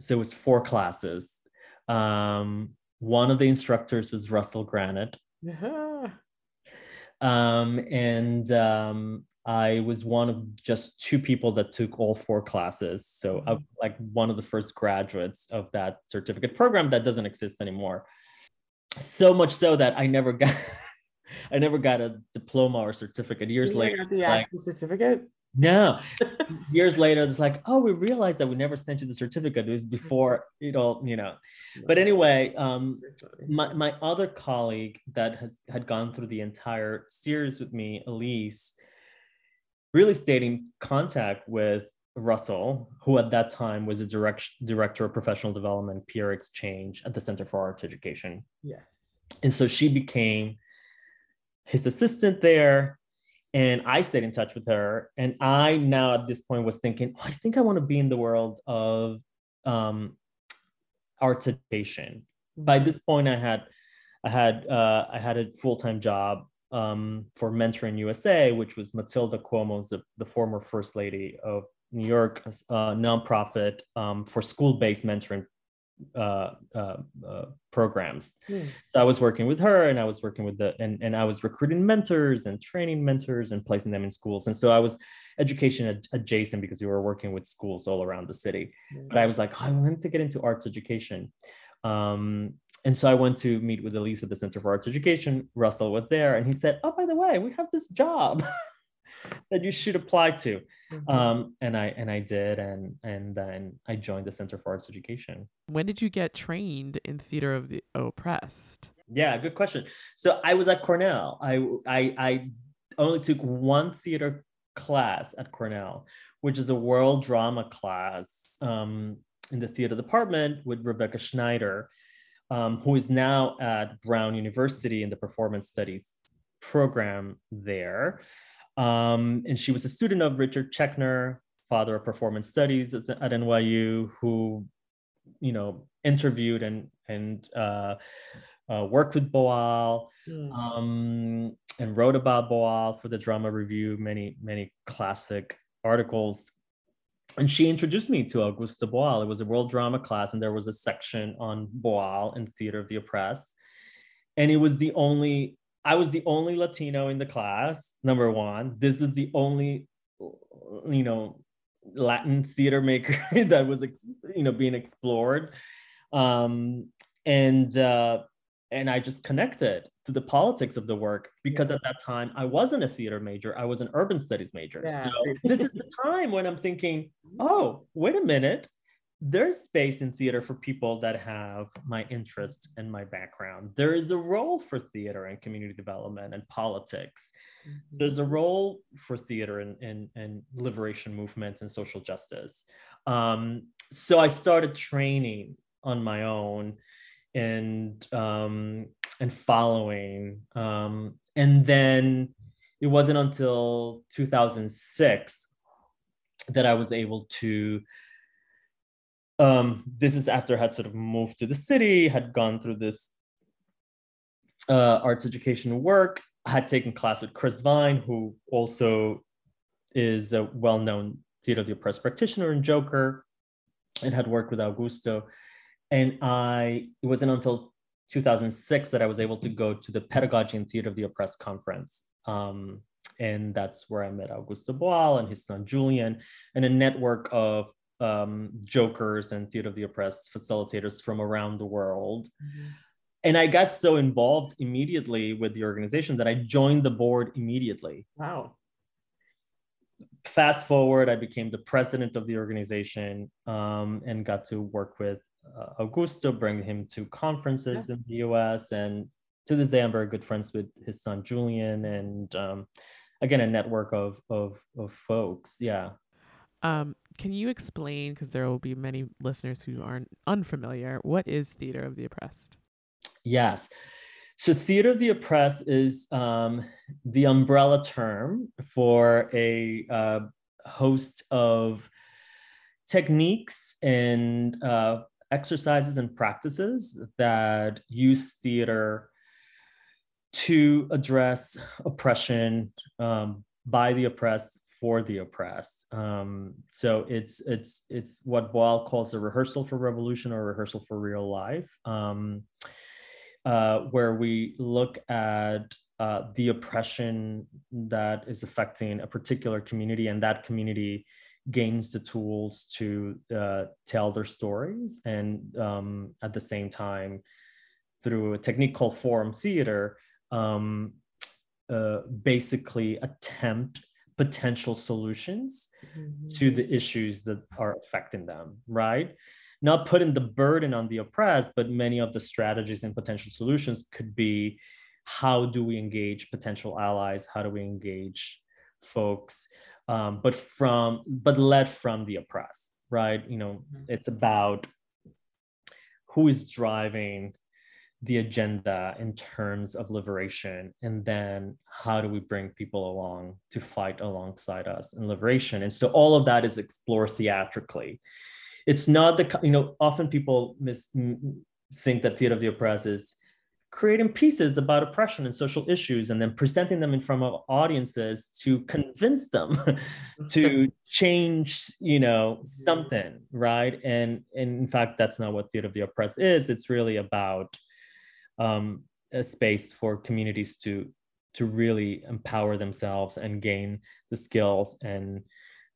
so it was four classes. Um, one of the instructors was Russell Granet. Uh-huh. Um, and um, I was one of just two people that took all four classes. So mm-hmm. I'm like one of the first graduates of that certificate program that doesn't exist anymore. So much so that I never got I never got a diploma or certificate. Years you later, the like, certificate. No. Years later, it's like, oh, we realized that we never sent you the certificate. It was before, you know, you know. But anyway, um, my, my other colleague that has had gone through the entire series with me, Elise, really stayed in contact with Russell, who at that time was a direct, director of professional development, peer exchange at the Center for Arts Education. Yes. And so she became his assistant there and I stayed in touch with her. And I now at this point was thinking, oh, I think I want to be in the world of um, art education. By this point, I had I had uh, I had a full time job um, for Mentoring USA, which was Matilda Cuomo's the, the former first lady of New York, uh, nonprofit um, for school based mentoring uh, uh, uh, programs. Mm. So I was working with her, and I was working with the and and I was recruiting mentors and training mentors and placing them in schools. And so I was education ad- adjacent because we were working with schools all around the city. Mm. But I was like, oh, I wanted to get into arts education. Um, and so I went to meet with Elise at the Center for Arts Education. Russell was there, and he said, "Oh, by the way, we have this job." that you should apply to. Mm-hmm. um, and i and i did and and then i joined the center for arts education. When did you get trained in theater of the oppressed? Yeah good question. So i was at cornell. I i, I only took one theater class at cornell which is a world drama class um, in the theater department with rebecca schneider um, who is now at brown university in the performance studies program there um, and she was a student of Richard Schechner, father of performance studies at NYU, who, you know, interviewed and and uh, uh, worked with Boal mm. um, and wrote about Boal for the Drama Review, many many classic articles. And she introduced me to Augusto Boal. It was a world drama class, and there was a section on Boal and theater of the oppressed. And it was the only I was the only Latino in the class, number one. This was the only, you know, Latin theater maker that was, you know, being explored. Um, and, uh, and I just connected to the politics of the work because yeah. at that time I wasn't a theater major, I was an urban studies major. Yeah. So this is the time when I'm thinking, oh, wait a minute, there's space in theater for people that have my interest and my background. There is a role for theater and community development and politics. Mm-hmm. There's a role for theater and, and, and liberation movements and social justice. Um, so I started training on my own and um, and following. Um, and then it wasn't until 2006 that I was able to um, this is after I had sort of moved to the city, had gone through this uh, arts education work, had taken class with Chris Vine, who also is a well-known theater of the oppressed practitioner and Joker, and had worked with Augusto. And I, it wasn't until 2006 that I was able to go to the Pedagogy and Theater of the Oppressed conference. Um, and that's where I met Augusto Boal and his son Julian, and a network of um, jokers and theater of the oppressed facilitators from around the world. Mm-hmm. And I got so involved immediately with the organization that I joined the board immediately. Wow. Fast forward, I became the president of the organization um, and got to work with uh, Augusto, bring him to conferences yeah. in the US. And to this day, I'm very good friends with his son, Julian. And um, again a network of of of folks yeah um, can you explain because there will be many listeners who aren't unfamiliar what is theater of the oppressed? Yes. So theater of the oppressed is um, the umbrella term for a uh, host of techniques and uh, exercises and practices that use theater to address oppression um, by the oppressed for the oppressed. Um, so it's it's it's what Boal calls a rehearsal for revolution or rehearsal for real life, um, uh, where we look at uh, the oppression that is affecting a particular community, and that community gains the tools to uh, tell their stories, and um, at the same time, through a technique called forum theater, um, uh, basically attempt potential solutions mm-hmm. to the issues that are affecting them, right? Not putting the burden on the oppressed, but many of the strategies and potential solutions could be how do we engage potential allies? How do we engage folks? Um, but from but led from the oppressed, right? You know, mm-hmm. it's about who is driving the agenda in terms of liberation and then how do we bring people along to fight alongside us in liberation? And so all of that is explored theatrically. It's not the you know often people mis, think that theater of the oppressed is creating pieces about oppression and social issues and then presenting them in front of audiences to convince them to change you know mm-hmm. something right? And, and in fact that's not what theater of the oppressed is. It's really about um, a space for communities to to really empower themselves and gain the skills and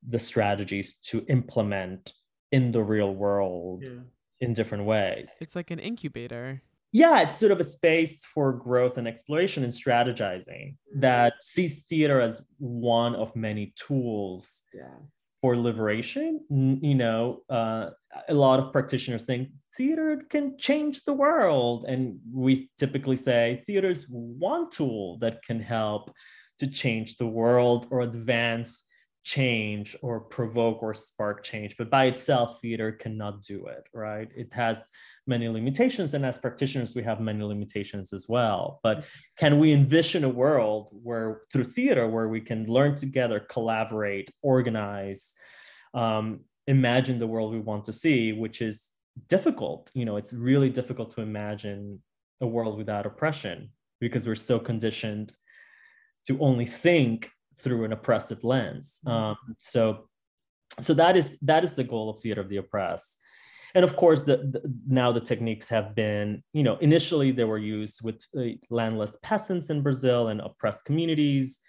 the strategies to implement in the real world yeah. in different ways. It's like an incubator. Yeah, it's sort of a space for growth and exploration and strategizing mm-hmm. that sees theater as one of many tools yeah for liberation you know uh, a lot of practitioners think theater can change the world. And we typically say theater is one tool that can help to change the world or advance change or provoke or spark change. But by itself theater cannot do it right? It has many limitations and as practitioners we have many limitations as well. But can we envision a world where through theater where we can learn together collaborate organize um, imagine the world we want to see which is difficult? You know it's really difficult to imagine a world without oppression because we're so conditioned to only think through an oppressive lens. Mm-hmm. um, so so that is that is the goal of theater of the oppressed and of course the, the, now the techniques have been you know initially they were used with uh, landless peasants in brazil and oppressed communities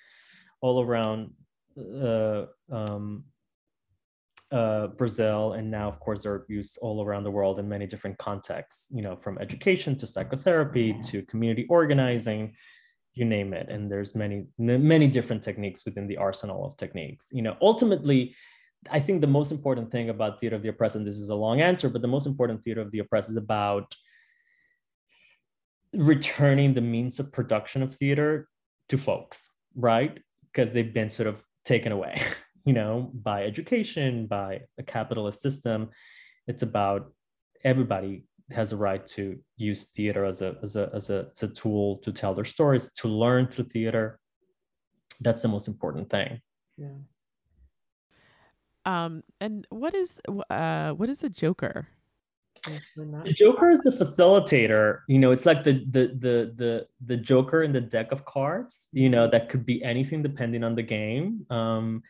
all around uh, um, uh, Brazil, and now, of course, they're used all around the world in many different contexts. You know, from education to psychotherapy to community organizing, you name it. And there's many, many different techniques within the arsenal of techniques. You know, ultimately, I think the most important thing about theater of the oppressed, and this is a long answer, but the most important theater of the oppressed is about returning the means of production of theater to folks, right? Because they've been sort of taken away, you know, by education, by a capitalist system. It's about everybody has a right to use theater as a, as a, as a, as a tool to tell their stories, to learn through theater. That's the most important thing. Yeah. Um, and what is uh, what is a joker? The Joker is the facilitator. You know, it's like the the the the the Joker in the deck of cards. You know, that could be anything depending on the game. Um,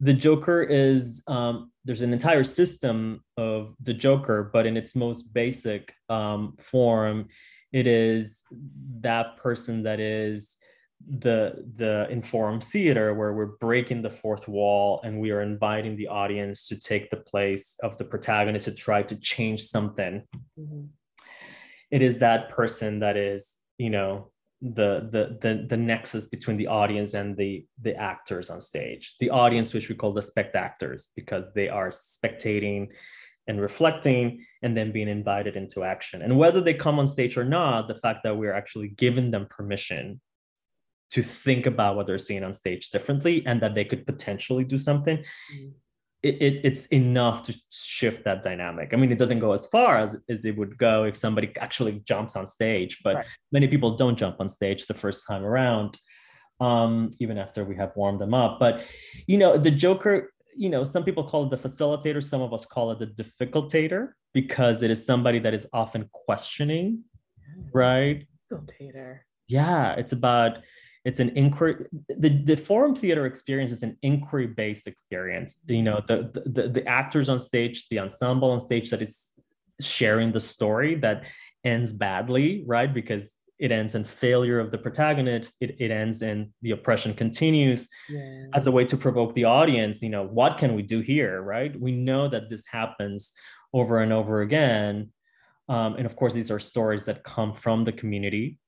the Joker is um, there's an entire system of the Joker, but in its most basic um, form, it is that person that is the the in forum theater where we're breaking the fourth wall and we are inviting the audience to take the place of the protagonist to try to change something. Mm-hmm. it is that person that is you know the, the the the nexus between the audience and the the actors on stage. The audience which we call the spectators because they are spectating and reflecting and then being invited into action. And whether they come on stage or not the fact that we're actually giving them permission to think about what they're seeing on stage differently and that they could potentially do something mm-hmm. it, it, it's enough to shift that dynamic. I mean it doesn't go as far as, as it would go if somebody actually jumps on stage but right. many people don't jump on stage the first time around um, even after we have warmed them up. But you know the joker you know some people call it the facilitator some of us call it the difficultator because it is somebody that is often questioning right? Facilitator. Yeah it's about it's an inquiry the, the forum theater experience is an inquiry based experience. You know the, the the actors on stage the ensemble on stage that is sharing the story that ends badly right? Because it ends in failure of the protagonist it, it ends in the oppression continues. Yeah. as a way to provoke the audience you know what can we do here right? We know that this happens over and over again. Um, and of course these are stories that come from the community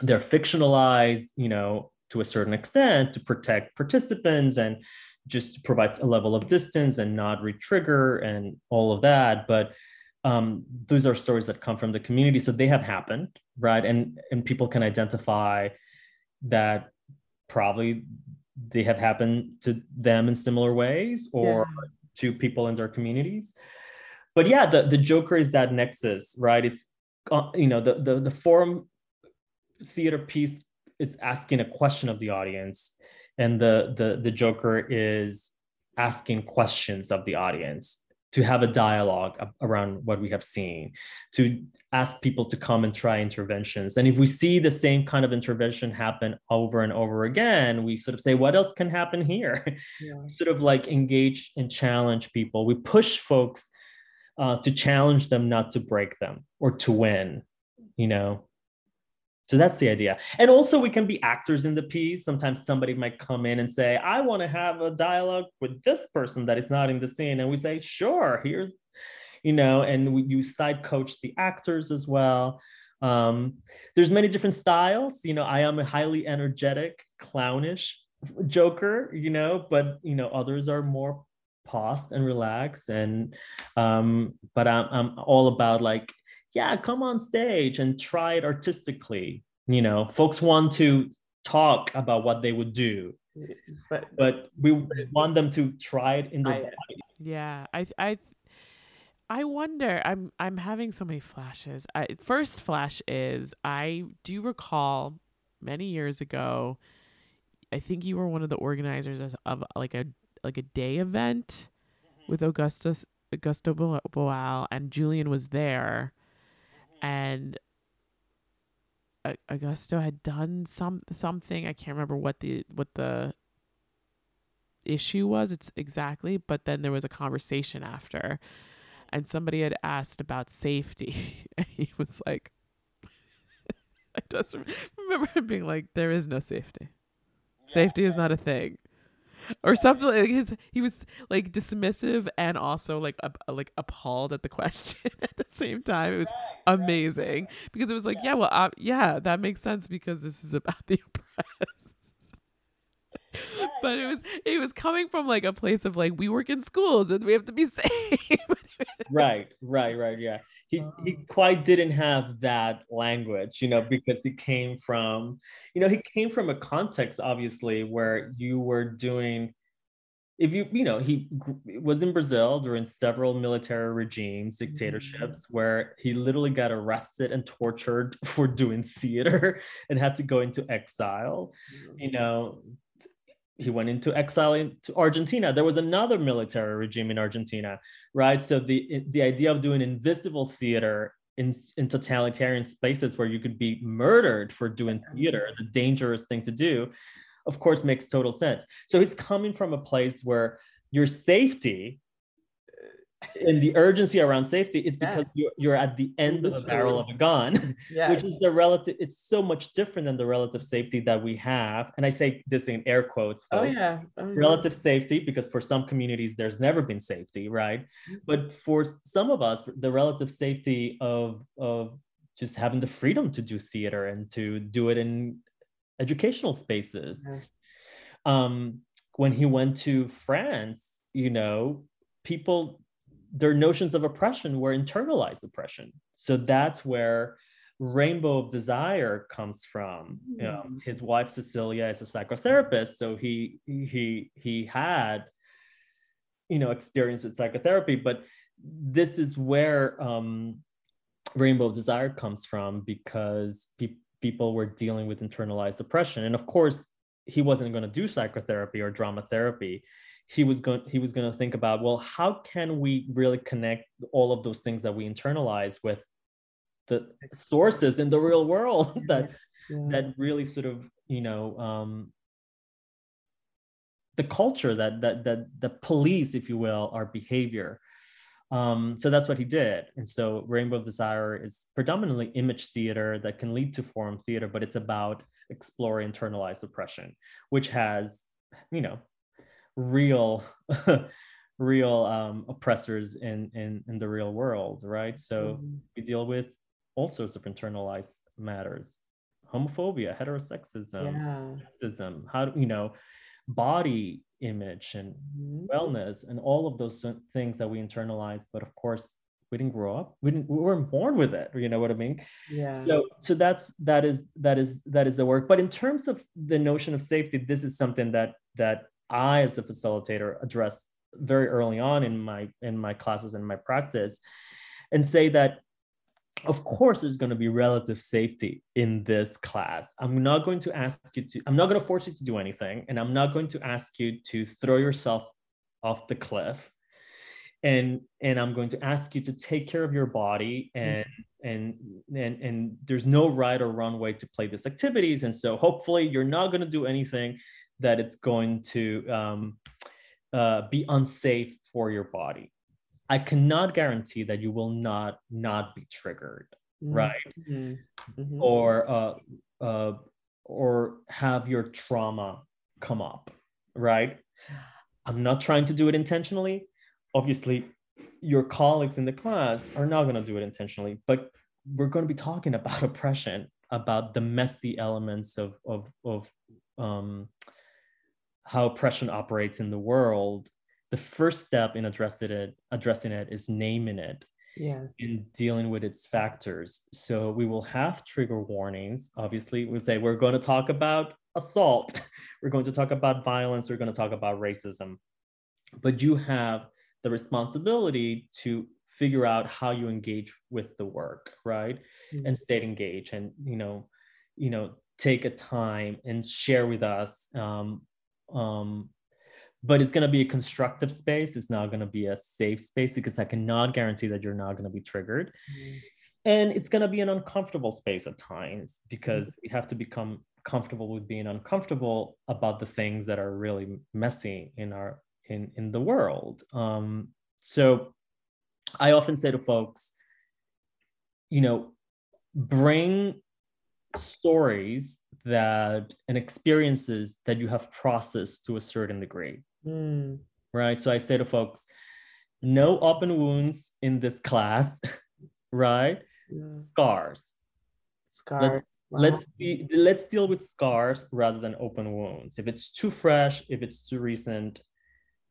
they're fictionalized, you know, to a certain extent to protect participants and just to provide a level of distance and not re-trigger and all of that. But um, those are stories that come from the community, so they have happened, right? And and people can identify that probably they have happened to them in similar ways or yeah. to people in their communities. But yeah, the the Joker is that nexus, right? It's uh, you know the the the forum theater piece it's asking a question of the audience and the the the joker is asking questions of the audience to have a dialogue around what we have seen to ask people to come and try interventions. And if we see the same kind of intervention happen over and over again we sort of say what else can happen here? Yeah. sort of like engage and challenge people. We push folks uh, to challenge them not to break them or to win you know so that's the idea. And also, we can be actors in the piece. Sometimes somebody might come in and say, I want to have a dialogue with this person that is not in the scene. And we say, sure, here's, you know, and we, you side coach the actors as well. Um, there's many different styles. You know, I am a highly energetic, clownish Joker, you know, but, you know, others are more paused and relaxed. And, um, but I'm, I'm all about like, yeah, come on stage and try it artistically. You know, folks want to talk about what they would do, but but we want them to try it in their I, body. Yeah, I I I wonder. I'm I'm having so many flashes. I, first flash is I do recall many years ago. I think you were one of the organizers of like a like a day event mm-hmm. with Augustus Augusto Boal and Julian was there and Augusto had done some something. I can't remember what the what the issue was. It's exactly, but then there was a conversation after, and somebody had asked about safety, and he was like, "I just remember him being like, there is no safety. Safety is not a thing." Or something like his he was like dismissive and also like uh, like appalled at the question at the same time. It was amazing because it was like yeah well uh, yeah that makes sense because this is about the oppressed but it was it was coming from like a place of like we work in schools and we have to be safe right right right yeah he he uh-huh. quite didn't have that language you know because he came from you know he came from a context obviously where you were doing if you you know he was in brazil during several military regimes dictatorships mm-hmm. where he literally got arrested and tortured for doing theater and had to go into exile mm-hmm. you know he went into exile into Argentina. There was another military regime in Argentina, right? So the the idea of doing invisible theater in, in totalitarian spaces where you could be murdered for doing theater, the dangerous thing to do, of course, makes total sense. So he's coming from a place where your safety and the urgency around safety it's because yeah. you're, you're at the end of the barrel of a gun yes. which is the relative it's so much different than the relative safety that we have and i say this in air quotes oh yeah oh, relative yeah. safety because for some communities there's never been safety right mm-hmm. but for some of us the relative safety of of just having the freedom to do theater and to do it in educational spaces yes. um when he went to france you know people their notions of oppression were internalized oppression. So that's where Rainbow of Desire comes from. You know, Mm. his wife Cecilia is a psychotherapist, so he he he had you know experience with psychotherapy, but this is where um, Rainbow of Desire comes from because pe- people were dealing with internalized oppression, and of course he wasn't going to do psychotherapy or drama therapy he was going he was going to think about well how can we really connect all of those things that we internalize with the sources in the real world that Yeah. that really sort of you know um the culture that that that the police if you will our behavior um so that's what he did and so rainbow of desire is predominantly image theater that can lead to forum theater but it's about exploring internalized oppression which has you know real real um oppressors in in in the real world right so Mhm. we deal with all sorts of internalized matters homophobia heterosexism Yeah. sexism how do you know body image and Mhm. wellness and all of those things that we internalize but of course we didn't grow up we didn't we weren't born with it you know what i mean Yeah. so so that's that is that is that is the work but in terms of the notion of safety this is something that that i as a facilitator address very early on in my in my classes and my practice and say that of course there's going to be relative safety in this class. I'm not going to ask you to i'm not going to force you to do anything and i'm not going to ask you to throw yourself off the cliff. And and i'm going to ask you to take care of your body mm-hmm. and and and and there's no right or wrong way to play these activities. And so hopefully you're not going to do anything that it's going to um, uh, be unsafe for your body i cannot guarantee that you will not not be triggered right Mhm. Mhm. or uh, uh, or have your trauma come up, right? I'm not trying to do it intentionally. Obviously, your colleagues in the class are not going to do it intentionally, but we're going to be talking about oppression, about the messy elements of of of um, how oppression operates in the world. The first step in addressing it addressing it is naming it Yes. in dealing with its factors. So we will have trigger warnings. Obviously, we'll say we're going to talk about assault, we're going to talk about violence, we're going to talk about racism. But you have the responsibility to figure out how you engage with the work, right? Mhm. And stay engaged and, you know, you know, take a time and share with us um, um, but it's going to be a constructive space. It's not going to be a safe space because I cannot guarantee that you're not going to be triggered. Mhm. And it's going to be an uncomfortable space at times because we have to become comfortable with being uncomfortable about the things that are really messy in our in in the world. Um, so I often say to folks, you know, bring stories that and experiences that you have processed to a certain degree Mm. right? So I say to folks, no open wounds in this class, right? Yeah. Scars. Scars. Wow. Let's de- let's deal with scars rather than open wounds. If it's too fresh, if it's too recent,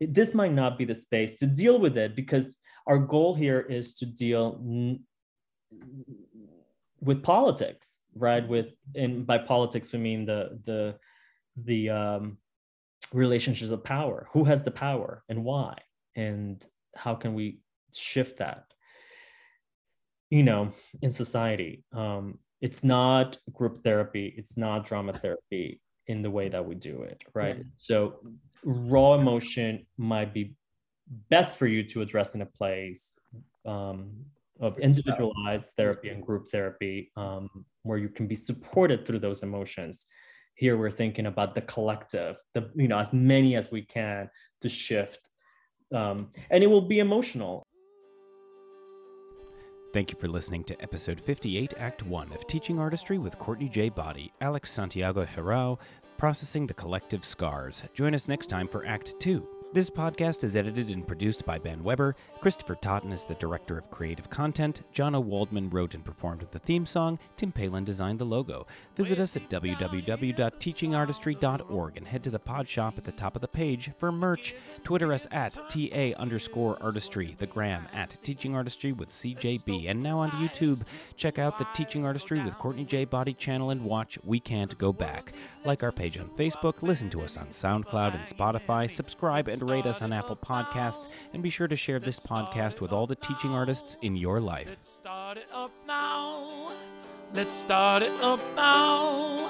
it- this might not be the space to deal with it because our goal here is to deal n- with politics, right? With and by politics we mean the the the um, relationships of power. Who has the power and why? And how can we shift that? You know, in society, um, it's not group therapy, it's not drama therapy in the way that we do it, right? So, raw emotion might be best for you to address in a place um, of individualized therapy and group therapy um, where you can be supported through those emotions here we're thinking about the collective the you know as many as we can to shift um, and it will be emotional Thank you for listening to episode 58, Act 1 of Teaching Artistry with Courtney J. Boddie, Alex Santiago Jirau, Processing the Collective Scars. Join us next time for Act 2. This podcast is edited and produced by Ben Weber. Christopher Totten is the director of creative content. Jonna Waldman wrote and performed the theme song. Tim Palin designed the logo. Visit us at www.teachingartistry.org and head to the pod shop at the top of the page for merch. Twitter us at TA underscore artistry, the gram at Teaching Artistry with CJB. And now on YouTube, check out the Teaching Artistry with Courtney J. Boddie channel and watch We Can't Go Back. Like our page on Facebook, listen to us on SoundCloud and Spotify, subscribe and rate us on Apple Podcasts, and be sure to share this podcast with all the teaching artists in your life. Let's start it up now. Let's start it up now.